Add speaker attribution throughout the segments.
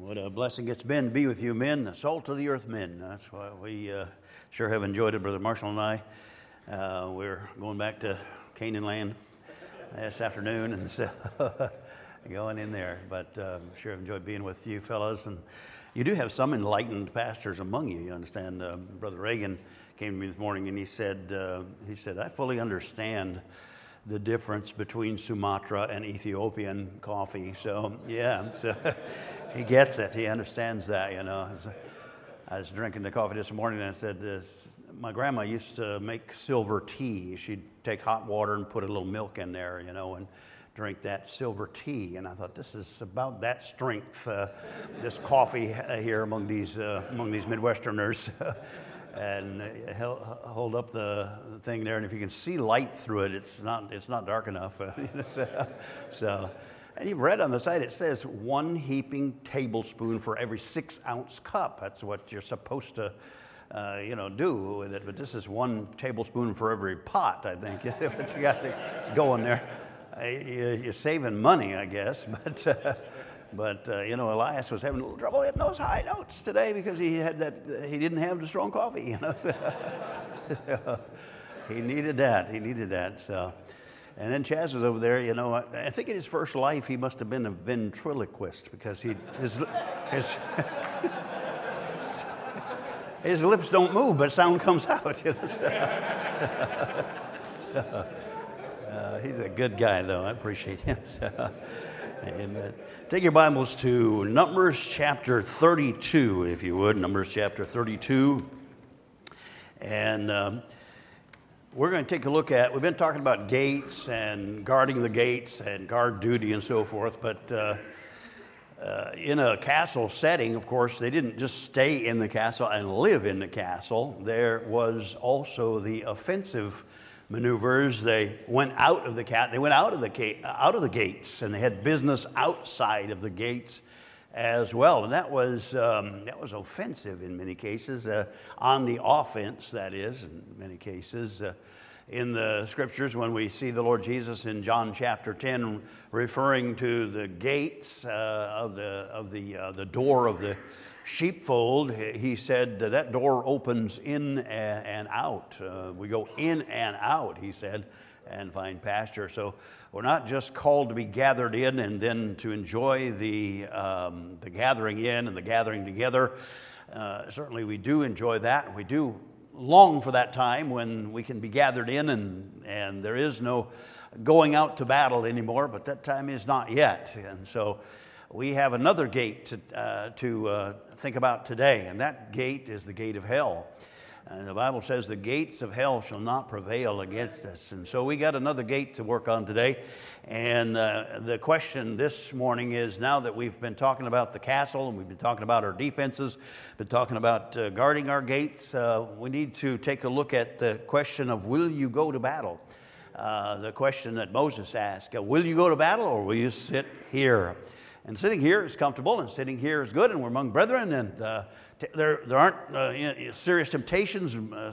Speaker 1: What a blessing it's been to be with you, men, the salt of the earth, men. That's why we uh, sure have enjoyed it, Brother Marshall and I. Uh, we're going back to Canaan land this afternoon and so going in there. But um, sure have enjoyed being with you, fellas. And you do have some enlightened pastors among you, you understand. Uh, Brother Reagan came to me this morning and he said, uh, he said, I fully understand the difference between Sumatra and Ethiopian coffee. So, yeah. So, he gets it. He understands that, you know. I was drinking the coffee this morning and I said, this, My grandma used to make silver tea. She'd take hot water and put a little milk in there, you know, and drink that silver tea. And I thought, This is about that strength, uh, this coffee uh, here among these, uh, among these Midwesterners. and hold up the thing there, and if you can see light through it, it's not, it's not dark enough. so, and you've read on the side, it says one heaping tablespoon for every six ounce cup. That's what you're supposed to, uh, you know, do with it. But this is one tablespoon for every pot, I think, But what you got to go in there. Uh, you're saving money, I guess. But, uh, but uh, you know, Elias was having a little trouble hitting those high notes today because he, had that, he didn't have the strong coffee, you know. so, he needed that. He needed that. So. And then Chaz was over there, you know, I, I think in his first life he must have been a ventriloquist because he, his, his, his lips don't move, but sound comes out. You know, so, so, uh, he's a good guy, though. I appreciate him. So, amen. Take your Bibles to Numbers chapter 32, if you would. Numbers chapter 32. And. Um, we're going to take a look at, we've been talking about gates and guarding the gates and guard duty and so forth, but uh, uh, in a castle setting, of course, they didn't just stay in the castle and live in the castle. There was also the offensive maneuvers. They went out of the cat. They went out of the ca- out of the gates, and they had business outside of the gates as well. And that was, um, that was offensive in many cases, uh, on the offense, that is, in many cases. Uh, in the scriptures, when we see the Lord Jesus in John chapter 10 referring to the gates uh, of, the, of the, uh, the door of the sheepfold, he said that door opens in and out. Uh, we go in and out, he said, and find pasture. So we're not just called to be gathered in and then to enjoy the, um, the gathering in and the gathering together. Uh, certainly, we do enjoy that. We do long for that time when we can be gathered in and, and there is no going out to battle anymore, but that time is not yet. And so we have another gate to, uh, to uh, think about today, and that gate is the gate of hell. And the Bible says the gates of hell shall not prevail against us. And so we got another gate to work on today. And uh, the question this morning is now that we've been talking about the castle and we've been talking about our defenses, been talking about uh, guarding our gates, uh, we need to take a look at the question of will you go to battle? Uh, the question that Moses asked Will you go to battle or will you sit here? And sitting here is comfortable, and sitting here is good, and we're among brethren, and uh, t- there, there aren't uh, you know, serious temptations. Um, uh,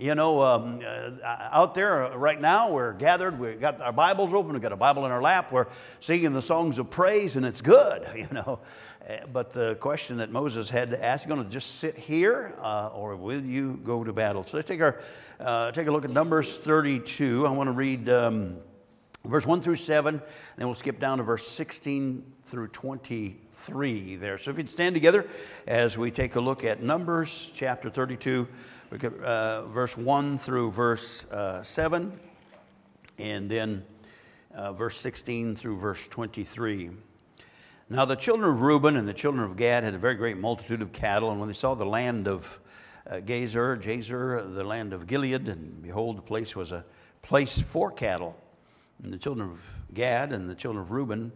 Speaker 1: you know, um, uh, out there uh, right now, we're gathered, we've got our Bibles open, we've got a Bible in our lap, we're singing the songs of praise, and it's good, you know. Uh, but the question that Moses had to ask, you going to just sit here, or will you go to battle? So let's take, our, take a look at Numbers 32. I want to read. Um, Verse 1 through 7, and then we'll skip down to verse 16 through 23 there. So if you'd stand together as we take a look at Numbers chapter 32, uh, verse 1 through verse uh, 7, and then uh, verse 16 through verse 23. Now the children of Reuben and the children of Gad had a very great multitude of cattle, and when they saw the land of uh, Gezer, Jazer, the land of Gilead, and behold, the place was a place for cattle. And the children of Gad and the children of Reuben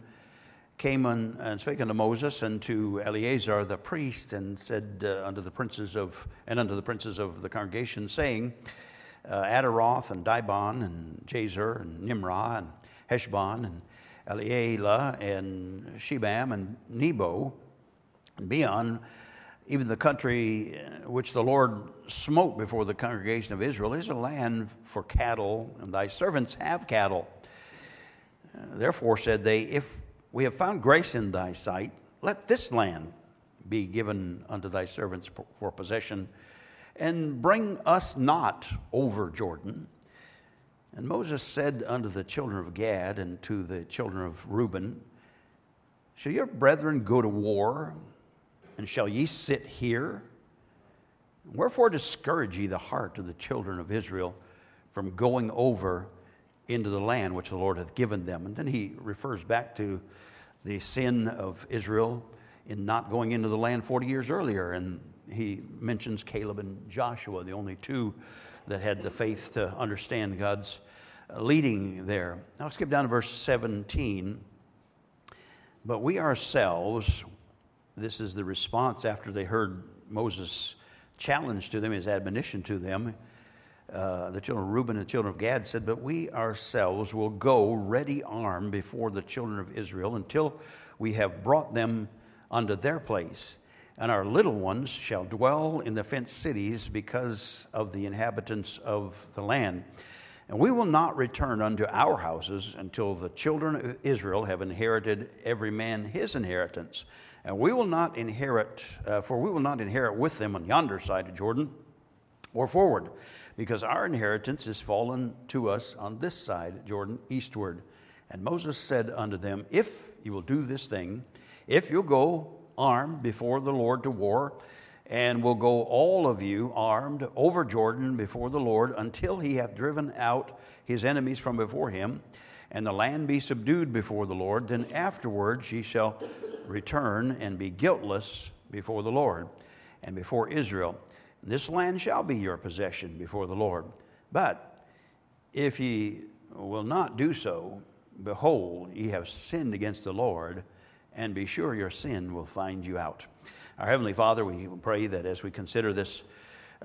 Speaker 1: came and, and spake unto Moses and to Eleazar the priest, and said uh, unto the princes of and unto the princes of the congregation, saying, uh, Ataroth and Dibon and Jazer and Nimrah and Heshbon and Elealeh and Shebam and Nebo and Beon, even the country uh, which the Lord smote before the congregation of Israel, is a land for cattle, and thy servants have cattle. Therefore said they, If we have found grace in thy sight, let this land be given unto thy servants for possession, and bring us not over Jordan. And Moses said unto the children of Gad and to the children of Reuben, Shall your brethren go to war, and shall ye sit here? Wherefore discourage ye the heart of the children of Israel from going over into the land which the Lord hath given them. And then he refers back to the sin of Israel in not going into the land 40 years earlier. And he mentions Caleb and Joshua, the only two that had the faith to understand God's uh, leading there. Now, skip down to verse 17. But we ourselves, this is the response after they heard Moses' challenge to them, his admonition to them uh, the children of Reuben and the children of Gad said, But we ourselves will go ready armed before the children of Israel until we have brought them unto their place. And our little ones shall dwell in the fenced cities because of the inhabitants of the land. And we will not return unto our houses until the children of Israel have inherited every man his inheritance. And we will not inherit, uh, for we will not inherit with them on yonder side of Jordan or forward because our inheritance is fallen to us on this side, Jordan, eastward. And Moses said unto them, If you will do this thing, if you'll go armed before the Lord to war, and will go all of you armed over Jordan before the Lord until he hath driven out his enemies from before him, and the land be subdued before the Lord, then afterwards ye shall return and be guiltless before the Lord and before Israel. This land shall be your possession before the Lord. But if ye will not do so, behold, ye have sinned against the Lord, and be sure your sin will find you out. Our Heavenly Father, we pray that as we consider this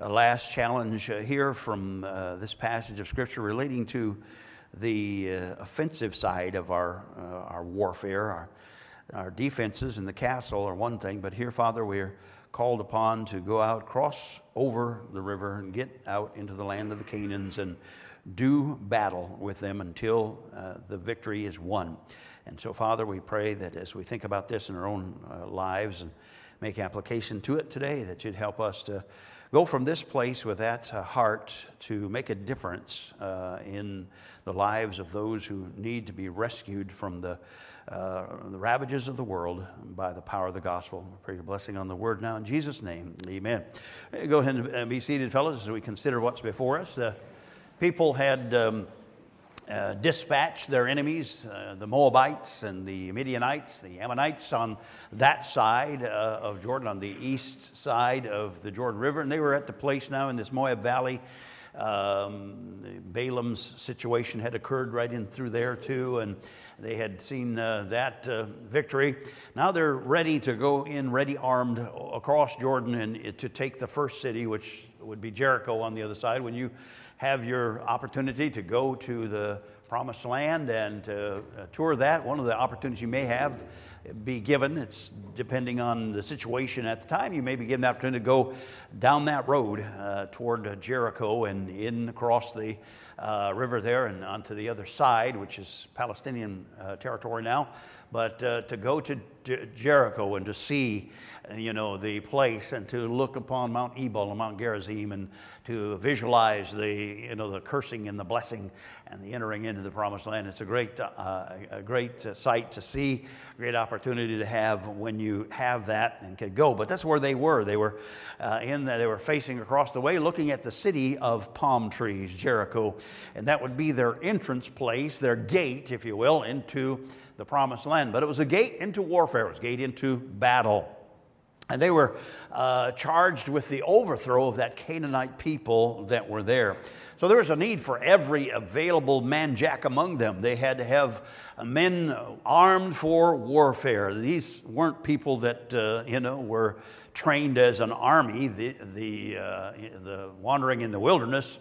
Speaker 1: uh, last challenge uh, here from uh, this passage of Scripture relating to the offensive side of our, our warfare, our, our defenses in the castle are one thing, but here, Father, we're called upon to go out, cross over the river, and get out into the land of the Canaans and do battle with them until uh, the victory is won. And so, Father, we pray that as we think about this in our own uh, lives and make application to it today, that you'd help us to go from this place with that uh, heart to make a difference uh, in the lives of those who need to be rescued from the uh, the ravages of the world by the power of the gospel. pray your blessing on the word now in Jesus' name. Amen. Go ahead and be seated, fellows, as we consider what's before us. Uh, people had. Um, uh, dispatched their enemies, uh, the Moabites and the Midianites, the Ammonites on that side uh, of Jordan, on the east side of the Jordan River. And they were at the place now in this Moab Valley. Um, Balaam's situation had occurred right in through there, too. And they had seen uh, that uh, victory. Now they're ready to go in, ready armed across Jordan and uh, to take the first city, which would be Jericho on the other side. When you have your opportunity to go to the promised land and to uh, tour that, one of the opportunities you may have be given. It's depending on the situation at the time. You may be given the opportunity to go down that road uh, toward Jericho and in across the uh, river there and onto the other side, which is Palestinian uh, territory now. But uh, to go to Jer- Jericho and to see, you know, the place and to look upon Mount Ebal and Mount Gerizim and to visualize the, you know, the cursing and the blessing and the entering into the promised land, it's a great, uh, a great sight to see, great opportunity to have when you have that and can go. But that's where they were. They were uh, in the, they were facing across the way, looking at the city of palm trees, Jericho, and that would be their entrance place, their gate, if you will, into the promised land. But it was a gate into warfare, it was a gate into battle. And they were uh, charged with the overthrow of that Canaanite people that were there. So there was a need for every available man jack among them. They had to have men armed for warfare. These weren't people that, uh, you know, were trained as an army. The, the, uh, the wandering in the wilderness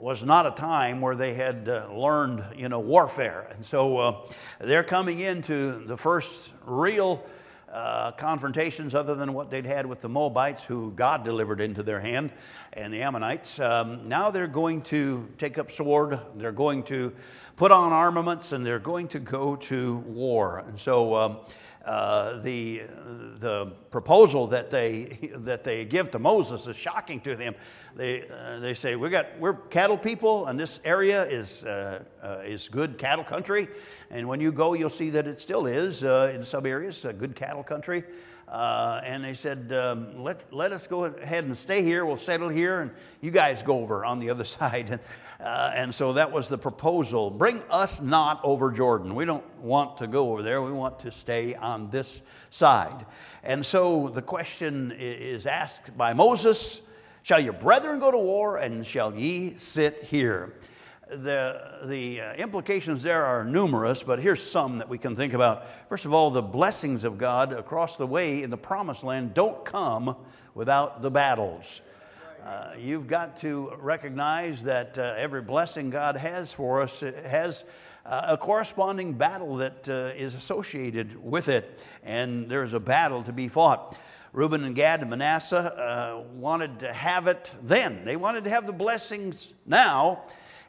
Speaker 1: was not a time where they had uh, learned, you know, warfare. And so uh, they're coming into the first real uh, confrontations other than what they'd had with the Moabites, who God delivered into their hand, and the Ammonites. Um, now they're going to take up sword, they're going to put on armaments, and they're going to go to war. And so... Um, uh, the, the proposal that they, that they give to Moses is shocking to them. They, uh, they say, we got, We're cattle people, and this area is, uh, uh is good cattle country. And when you go, you'll see that it still is, uh, in some areas, a good cattle country. and they said, um, let, let us go ahead and stay here. We'll settle here, and you guys go over on the other side. Uh, and so that was the proposal bring us not over Jordan. We don't want to go over there, we want to stay on this side. And so the question is asked by Moses Shall your brethren go to war, and shall ye sit here? the, the uh, implications there are numerous, but here's some that we can think about. First of all, the blessings of God across the way in the promised land don't come without the battles. Uh, you've got to recognize that uh, every blessing God has for us has uh, a corresponding battle that uh, is associated with it, and there's a battle to be fought. Reuben and Gad and Manasseh uh, wanted to have it then. They wanted to have the blessings now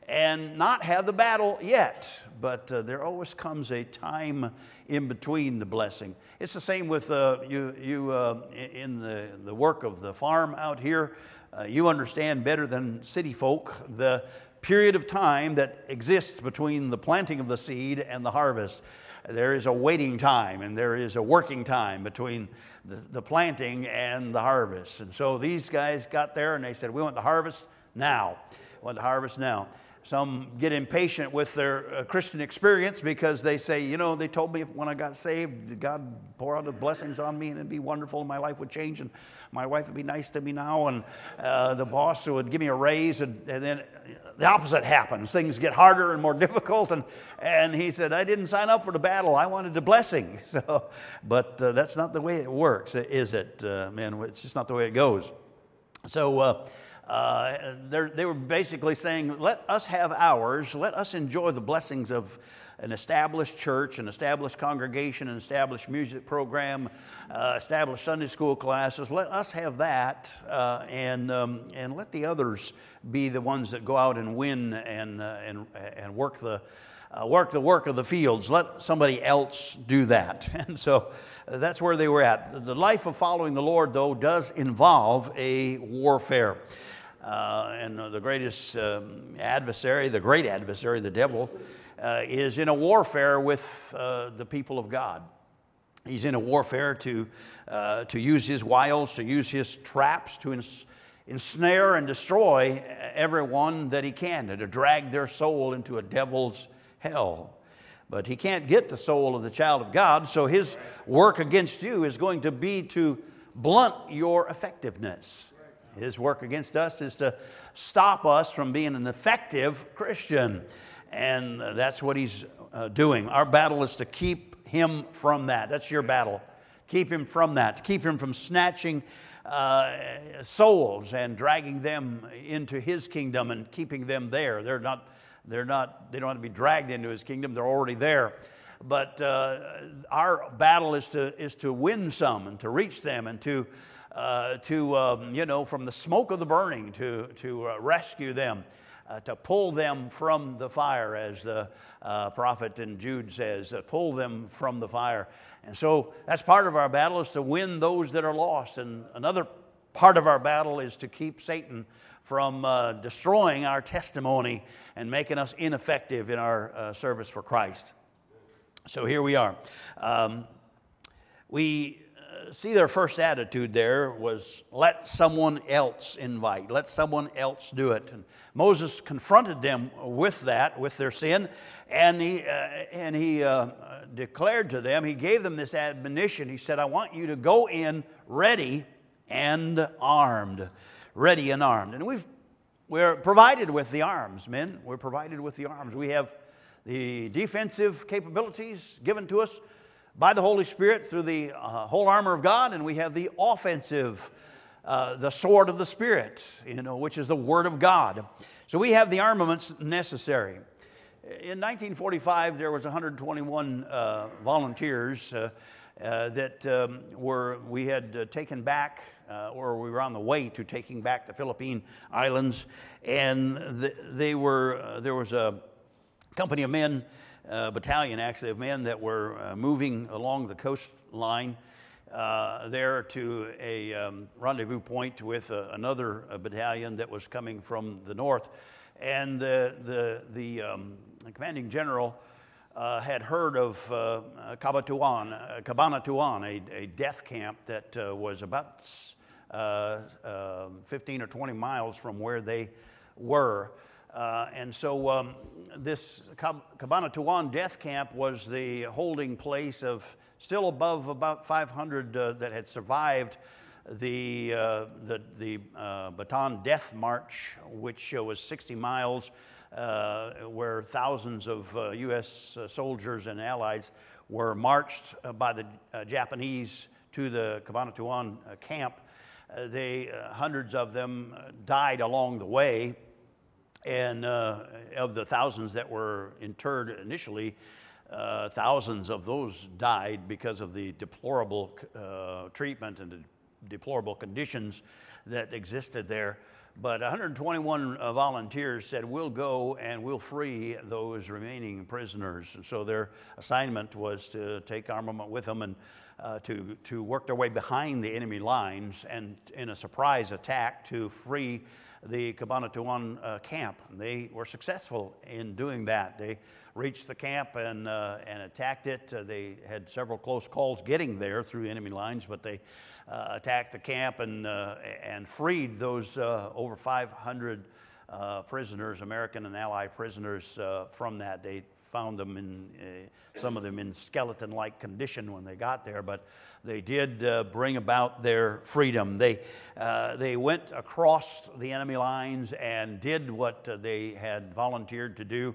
Speaker 1: and not have the battle yet, but there always comes a time in between the blessing. It's the same with you, you in the, the work of the farm out here. Uh, you understand better than city folk the period of time that exists between the planting of the seed and the harvest. There is a waiting time and there is a working time between the, the planting and the harvest. And so these guys got there and they said, We want the harvest now. We want the harvest now. Some get impatient with their uh, Christian experience because they say, you know, they told me when I got saved, God pour out the blessings on me and it'd be wonderful and my life would change and my wife would be nice to me now and uh, the boss would give me a raise. And, and, then the opposite happens. Things get harder and more difficult. And, and he said, I didn't sign up for the battle. I wanted the blessing. So, but uh, that's not the way it works, is it, uh, man? It's just not the way it goes. So, uh, uh, they were basically saying, let us have ours, let us enjoy the blessings of an established church, an established congregation, an established music program, uh, established Sunday school classes. Let us have that, uh, and um, and let the others be the ones that go out and win and uh, and and work the. Uh, work the work of the fields. Let somebody else do that. And so uh, that's where they were at. The life of following the Lord, though, does involve a warfare uh, and the greatest um, adversary, the great adversary, the devil, uh, is in a warfare with uh, the people of God. He's in a warfare to, uh, to use his wiles, to use his traps, to ens- ensnare and destroy everyone that he can, and to drag their soul into a devil's hell. But he can't get the soul of the child of God, so his work against you is going to be to blunt your effectiveness his work against us is to stop us from being an effective Christian. And that's what he's uh, doing. Our battle is to keep him from that. That's your battle. Keep him from that. To keep him from snatching uh, souls and dragging them into his kingdom and keeping them there. They're not, they're not, they don't have to be dragged into his kingdom. They're already there. But uh, our battle is to, is to win some and to reach them and to uh, to, um, you know, from the smoke of the burning to, to uh, rescue them, uh, to pull them from the fire, as the uh, prophet in Jude says, uh, pull them from the fire. And so that's part of our battle is to win those that are lost. And another part of our battle is to keep Satan from uh, destroying our testimony and making us ineffective in our service for Christ. So here we are. Um, we see their first attitude there was let someone else invite, let someone else do it. And Moses confronted them with that, with their sin, and he, uh, and he uh, declared to them, he gave them this admonition. He said, I want you to go in ready and armed. Ready and armed. And we've, we're provided with the arms, men. We're provided with the arms. We have the defensive capabilities given to us by the Holy Spirit through the uh, whole armor of God, and we have the offensive, uh, the sword of the Spirit, you know, which is the Word of God. So we have the armaments necessary. In 1945, there was 121 uh, volunteers uh, uh, that um, were we had uh, taken back, or we were on the way to taking back the Philippine Islands, and th- they were there was a company of men uh, battalion, actually, of men that were uh, moving along the coastline uh, there to a um, rendezvous point with uh, another uh, battalion that was coming from the north. And the, the, the um, commanding general had heard of Cabatuan, Cabanatuan, a, a, death camp that was about um, 15 or 20 miles from where they were. Uh, and so um, this Cabanatuan death camp was the holding place of still above about 500 uh, that had survived the, uh, the, the uh, Bataan Death March, which uh, was 60 miles, uh, where thousands of U.S. soldiers and allies were marched by the Japanese to the Cabanatuan camp. they, hundreds of them died along the way, and uh, of the thousands that were interred initially, uh, thousands of those died because of the deplorable uh, treatment and the deplorable conditions that existed there. But 121 uh, volunteers said, We'll go and we'll free those remaining prisoners. So their assignment was to take armament with them and uh, to, to work their way behind the enemy lines and in a surprise attack to free the Kabana uh, camp. They were successful in doing that. They reached the camp and, uh, and attacked it. Uh, they had several close calls getting there through enemy lines, but they uh, attacked the camp and, uh, and freed those uh, over 500 uh, prisoners, American and Allied prisoners, uh, from that. They found them in uh, some of them in skeleton-like condition when they got there, but they did uh, bring about their freedom. They uh, they went across the enemy lines and did what they had volunteered to do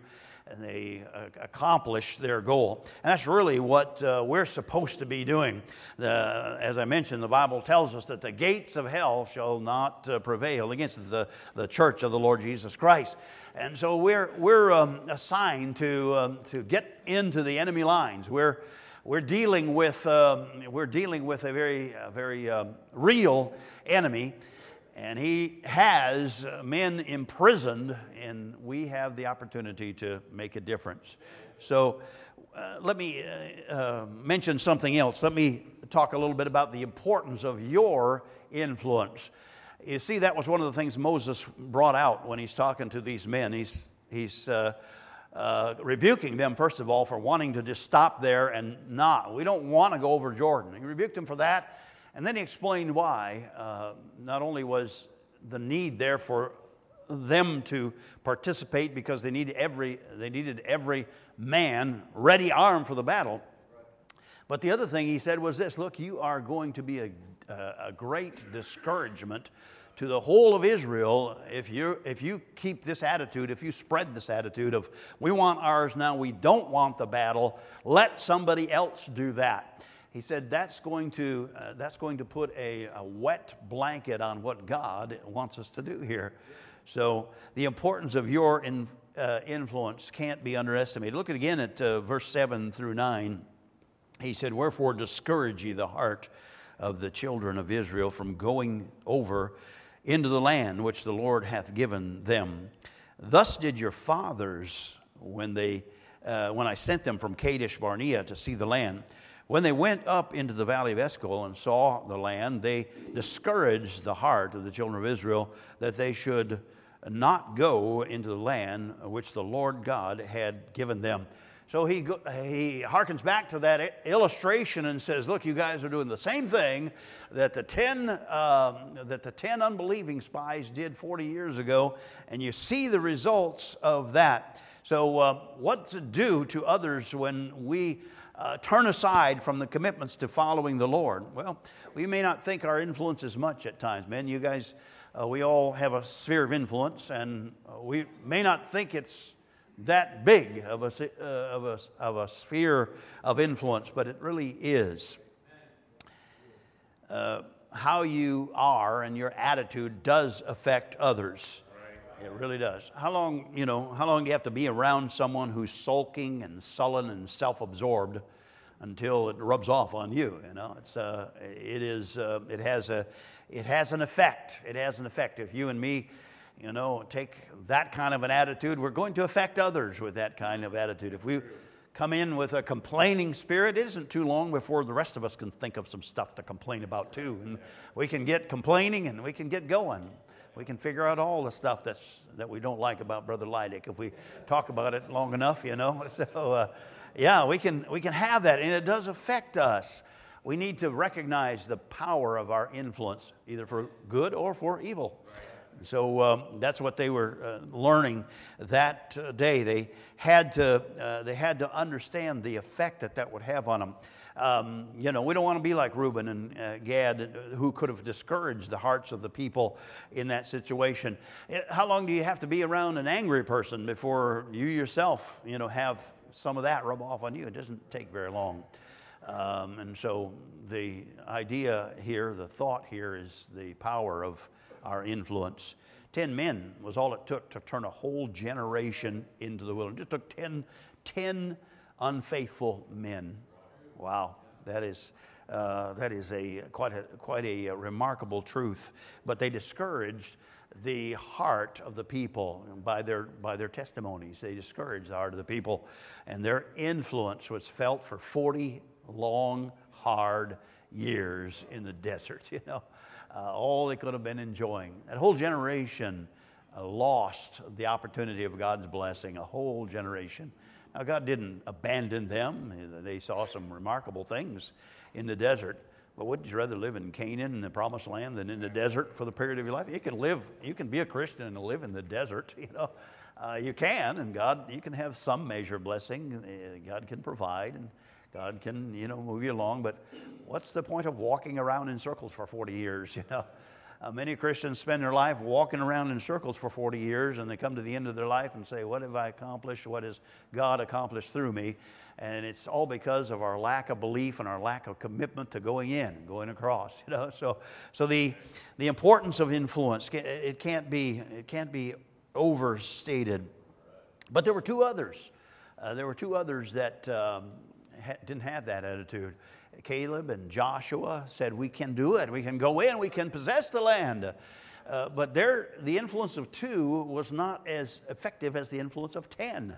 Speaker 1: and they uh, accomplish their goal. And that's really what uh, we're supposed to be doing. The, as I mentioned, the Bible tells us that the gates of hell shall not uh, prevail against the, the church of the Lord Jesus Christ. And so we're, we're um, assigned to, um, to get into the enemy lines. We're, we're dealing with, um, we're dealing with a very, a very um, real enemy. And he has men imprisoned, and we have the opportunity to make a difference. So uh, let me uh, uh, mention something else. Let me talk a little bit about the importance of your influence. You see, that was one of the things Moses brought out when he's talking to these men. He's, he's uh, uh, rebuking them, first of all, for wanting to just stop there and not. We don't want to go over Jordan. He rebuked them for that and then he explained why. Uh, not only was the need there for them to participate because they needed every, they needed every man ready armed for the battle, but the other thing he said was this look, you are going to be a, a great discouragement to the whole of Israel if you if you keep this attitude, if you spread this attitude of we want ours now, we don't want the battle, let somebody else do that he said that's going to, uh, that's going to put a, a wet blanket on what God wants us to do here. So the importance of your in, uh, influence can't be underestimated. Look at again at uh, verse 7 through 9. He said, Wherefore discourage ye the heart of the children of Israel from going over into the land which the Lord hath given them. Thus did your fathers when they uh, when I sent them from Kadesh Barnea to see the land. When they went up into the valley of Eshcol and saw the land, they discouraged the heart of the children of Israel that they should not go into the land which the Lord God had given them. So he, he harkens back to that illustration and says, Look, you guys are doing the same thing that the, 10, um, that the 10 unbelieving spies did 40 years ago, and you see the results of that. So, uh, what to do to others when we uh, turn aside from the commitments to following the Lord. Well, we may not think our influence is much at times, men. You guys, uh, we all have a sphere of influence, and uh, we may not think it's that big of a, uh, of, a, of a sphere of influence, but it really is. Uh, how you are and your attitude does affect others. It really does. How long, you know, how long do you have to be around someone who's sulking and sullen and self-absorbed until it rubs off on you? You know, it's uh, it is uh, it has a it has an effect. It has an effect. If you and me, you know, take that kind of an attitude, we're going to affect others with that kind of attitude. If we come in with a complaining spirit, it isn't too long before the rest of us can think of some stuff to complain about too, and we can get complaining and we can get going. We can figure out all the stuff that's, that we don't like about Brother Leidick if we talk about it long enough, you know. So, uh, yeah, we can, we can have that, and it does affect us. We need to recognize the power of our influence, either for good or for evil. So um, that's what they were uh, learning that uh, day. They had, to, uh, they had to understand the effect that that would have on them. Um, you know, we don't want to be like Reuben and uh, Gad, who could have discouraged the hearts of the people in that situation. Eh, how long do you have to be around an angry person before you yourself, you know, have some of that rub off on you? It doesn't take very long. Um, and so the idea here, the thought here, is the power of our influence. Ten men was all it took to turn a whole generation into the wilderness. It just took ten, ten 10 unfaithful men Wow, that is. Uh, that is a quite a quite a uh, remarkable truth, but they discouraged the heart of the people by their by their testimonies. They discouraged the heart of the people, and their influence was felt for forty long, hard years in the desert. You know, uh, all they could have been enjoying. That whole generation uh, lost the opportunity of God's blessing. A whole generation now, God didn't abandon them. They saw some remarkable things in the desert. But wouldn't you rather live in Canaan in the promised land than in the desert for the period of your life? You can live, you can be a Christian and live in the desert, you know. Uh, you can, and God, you can have some measure of blessing. Uh, God can provide, and God can, you know, move you along. But what's the point of walking around in circles for 40 years, you know? Uh, many Christians spend their life walking around in circles for 40 years, and they come to the end of their life and say, What have I accomplished? What has God accomplished through me? And it's all because of our lack of belief and our lack of commitment to going in, going across. You know, so, so the, the importance of influence it can't be it can't be overstated. But there were two others. Uh, there were two others that um, ha- didn't have that attitude. Caleb and Joshua said, We can do it. We can go in. We can possess the land. Uh, but there, the influence of two was not as effective as the influence of ten.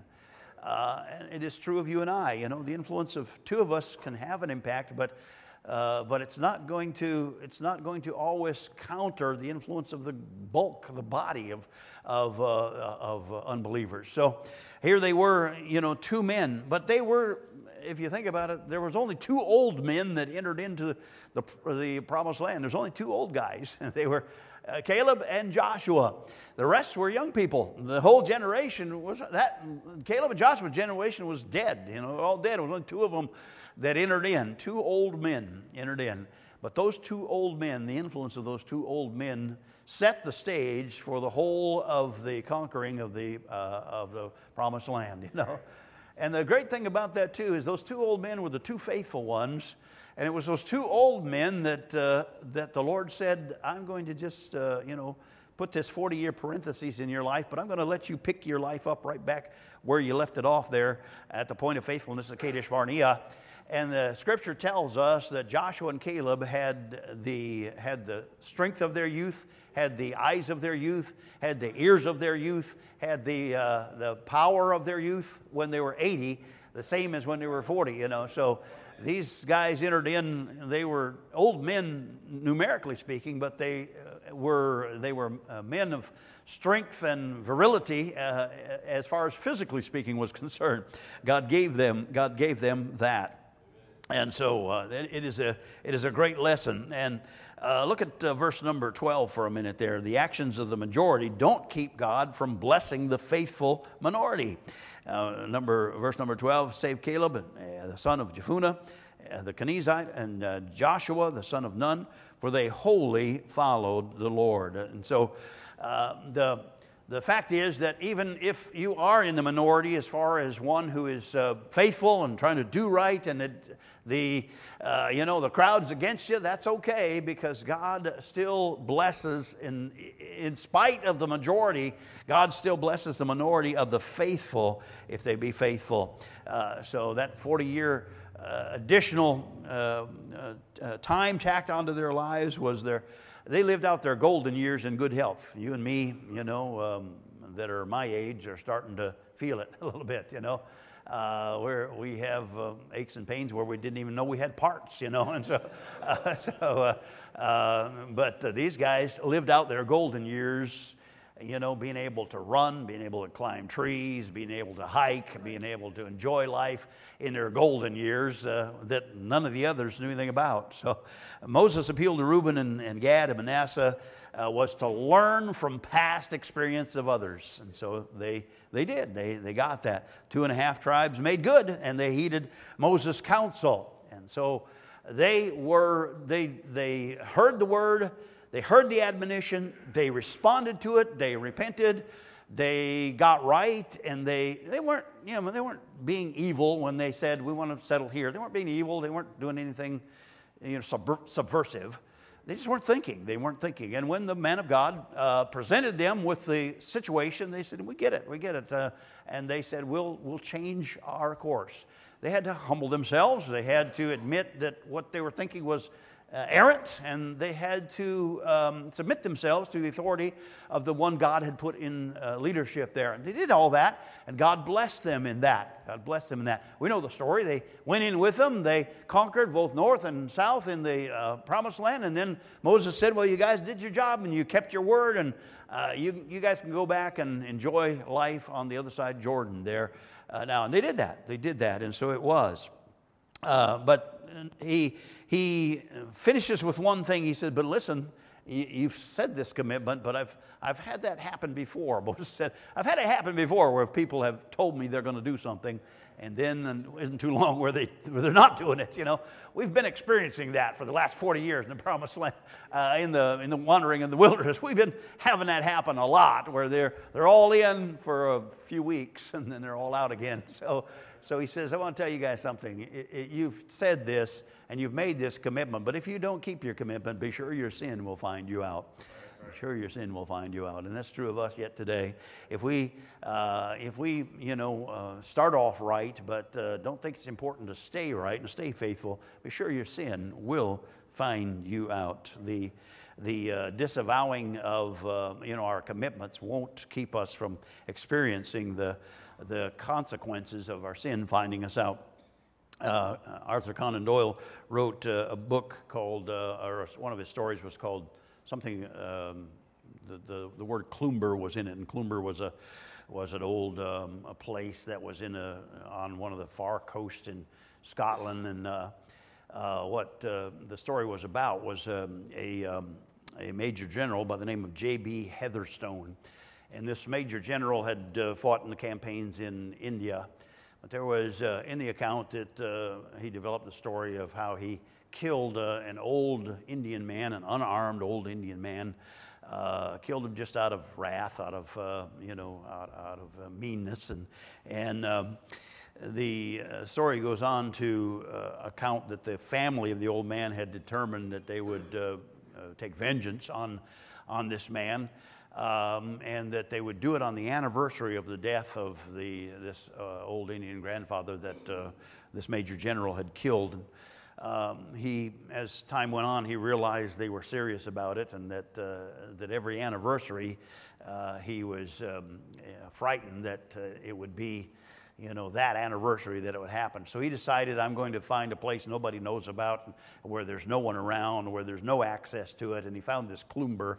Speaker 1: Uh, it is true of you and I. You know, the influence of two of us can have an impact, but uh, but it's not going to it's not going to always counter the influence of the bulk, the body of of, uh, of unbelievers. So here they were, you know, two men, but they were if you think about it, there was only two old men that entered into the, the promised land. There's only two old guys. They were uh, Caleb and Joshua. The rest were young people. The whole generation was that Caleb and Joshua's generation was dead. You know, all dead. It was only two of them that entered in. Two old men entered in. But those two old men, the influence of those two old men, set the stage for the whole of the conquering of the uh, of the promised land. You know. And the great thing about that, too, is those two old men were the two faithful ones. And it was those two old men that, uh, that the Lord said, I'm going to just, uh, you know, put this 40 year parenthesis in your life, but I'm going to let you pick your life up right back where you left it off there at the point of faithfulness at Kadesh Barnea. And the scripture tells us that Joshua and Caleb had the, had the strength of their youth, had the eyes of their youth, had the ears of their youth, had the, uh, the power of their youth when they were 80, the same as when they were 40, you know. So these guys entered in, they were old men, numerically speaking, but they uh, were, they were uh, men of strength and virility uh, as far as physically speaking was concerned. God gave them, God gave them that. And so uh, it, is a, it is a great lesson. And uh, look at uh, verse number 12 for a minute there. The actions of the majority don't keep God from blessing the faithful minority. Uh, number, verse number 12 save Caleb, and, uh, the son of Jephunneh, uh, the Kenizzite, and Joshua, the son of Nun, for they wholly followed the Lord. And so the the fact is that even if you are in the minority as far as one who is uh, faithful and trying to do right and the, the uh, you know the crowd's against you that's okay because god still blesses in, in spite of the majority god still blesses the minority of the faithful if they be faithful uh, so that 40 year uh, additional uh, uh, time tacked onto their lives was their they lived out their golden years in good health. You and me, you know, um, that are my age are starting to feel it a little bit, you know, uh, where we have uh, aches and pains where we didn't even know we had parts, you know. And so, uh, so uh, uh, but uh, these guys lived out their golden years you know, being able to run, being able to climb trees, being able to hike, being able to enjoy life in their golden years uh, that none of the others knew anything about. So Moses' appealed to Reuben and, and Gad and Manasseh uh, was to learn from past experience of others. And so they, they did. They, they got that. Two and a half tribes made good, and they heeded Moses' counsel. And so they were, they, they heard the word they heard the admonition, they responded to it, they repented, they got right, and they, they weren't, you know, they weren't being evil when they said, we want to settle here. They weren't being evil, they weren't doing anything, you know, sub- subversive. They just weren't thinking. They weren't thinking. And when the man of God uh, presented them with the situation, they said, We get it, we get it. Uh, and they said, we'll, we'll change our course. They had to humble themselves. They had to admit that what they were thinking was uh, errant, and they had to um, submit themselves to the authority of the one God had put in uh, leadership there. And they did all that, and God blessed them in that. God blessed them in that. We know the story. They went in with them, they conquered both north and south in the uh, promised land, and then Moses said, Well, you guys did your job, and you kept your word, and uh, you, you guys can go back and enjoy life on the other side Jordan there uh, now. And they did that. They did that, and so it was. Uh, but he, he finishes with one thing. He said, But listen, you've said this commitment, but I've, I've had that happen before. Moses said, I've had it happen before where people have told me they're going to do something, and then and isn't too long where, they, where they're not doing it, you know. We've been experiencing that for the last 40 years in the promised land, uh, in, the, in the wandering in the wilderness. We've been having that happen a lot where they're, they're all in for a few weeks, and then they're all out again. So so he says, I want to tell you guys something. It, it, you've said this and you've made this commitment, but if you don't keep your commitment, be sure your sin will find you out. Be sure your sin will find you out and that's true of us yet today if we uh, if we you know uh, start off right but uh, don't think it's important to stay right and stay faithful be sure your sin will find you out the the uh, disavowing of uh, you know our commitments won't keep us from experiencing the the consequences of our sin finding us out. Uh, uh, Arthur Conan Doyle wrote uh, a book called, uh, or one of his stories was called something. Um, the, the, the, word Cloomber was in it, and Cloomber was a was an old um, a place that was in a on one of the far coasts in Scotland. And uh, uh, what the story was about was um, a um, a major general by the name of J.B. Heatherstone. And this major general had uh, fought in the campaigns in India. But there was uh, in the account that uh, he developed the story of how he killed uh, an old Indian man, an unarmed old Indian man, uh, killed him just out of wrath, out of uh, you know, out, out of uh, meanness, and and um, the uh, story goes on to account that the family of the old man had determined that they would take vengeance on on this man um, and that they would do it on the anniversary of the death of the, this uh, old Indian grandfather that uh, this major general had killed. Um, he, as time went on, he realized they were serious about it, and that uh, that every anniversary, uh, he was um, uh, frightened that uh, it would be you know, that anniversary that it would happen. So he decided, I'm going to find a place nobody knows about, where there's no one around, where there's no access to it. And he found this Cloomber,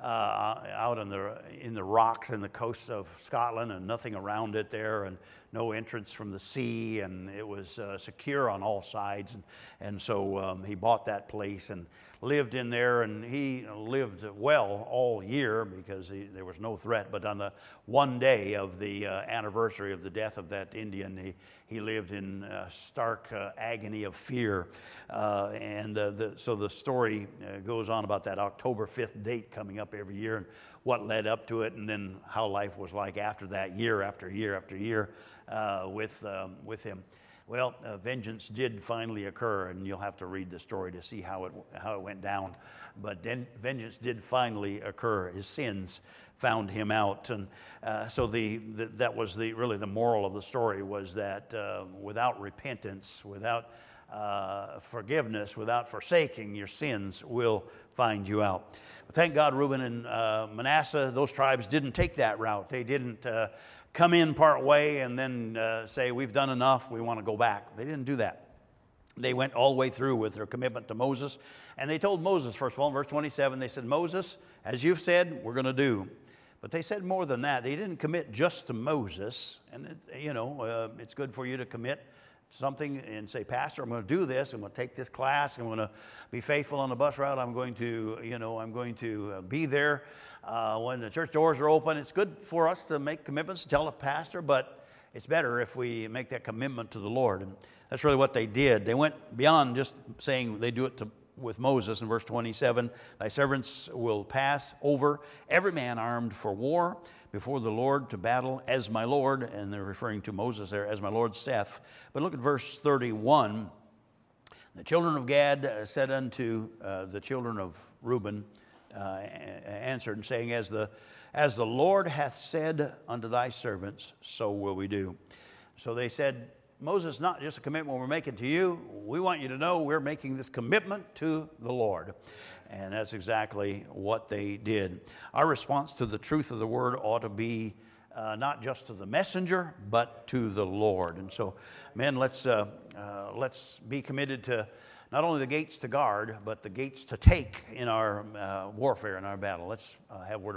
Speaker 1: uh, out in the, in the rocks in the coasts of Scotland and nothing around it there. And no entrance from the sea, and it was uh, secure on all sides. And, and so um, he bought that place and lived in there, and he lived well all year because he, there was no threat. But on the one day of the uh, anniversary of the death of that Indian, he, he lived in uh, stark uh, agony of fear. Uh, and uh, the, so the story goes on about that October 5th date coming up every year. And what led up to it, and then how life was like after that, year after year after year, uh, with, um, with him. Well, uh, vengeance did finally occur, and you'll have to read the story to see how it, how it went down. But then vengeance did finally occur. His sins found him out, and uh, so the, the, that was the really the moral of the story was that uh, without repentance, without uh, forgiveness without forsaking your sins will find you out. But thank God, Reuben and uh, Manasseh, those tribes didn't take that route. They didn't uh, come in part way and then uh, say, We've done enough, we want to go back. They didn't do that. They went all the way through with their commitment to Moses. And they told Moses, first of all, in verse 27, they said, Moses, as you've said, we're going to do. But they said more than that. They didn't commit just to Moses. And, it, you know, uh, it's good for you to commit something and say, Pastor, I'm going to do this. I'm going to take this class. I'm going to be faithful on the bus route. I'm going to, you know, I'm going to uh, be there uh, when the church doors are open. It's good for us to make commitments, to tell a pastor, but it's better if we make that commitment to the Lord. And that's really what they did. They went beyond just saying they do it to, with Moses in verse 27 Thy servants will pass over every man armed for war before the Lord to battle as my Lord, and they're referring to Moses there, as my Lord saith. But look at verse 31. The children of Gad uh, said unto uh, the children of Reuben, uh, answered and saying, as the, as the Lord hath said unto thy servants, so will we do. So they said, Moses, not just a commitment we're making to you, we want you to know we're making this commitment to the Lord. And that's exactly what they did. Our response to the truth of the word ought to be uh, not just to the messenger, but to the Lord. And so, men, let's, uh, uh, let's be committed to not only the gates to guard, but the gates to take in our uh, warfare, in our battle. Let's uh, have word of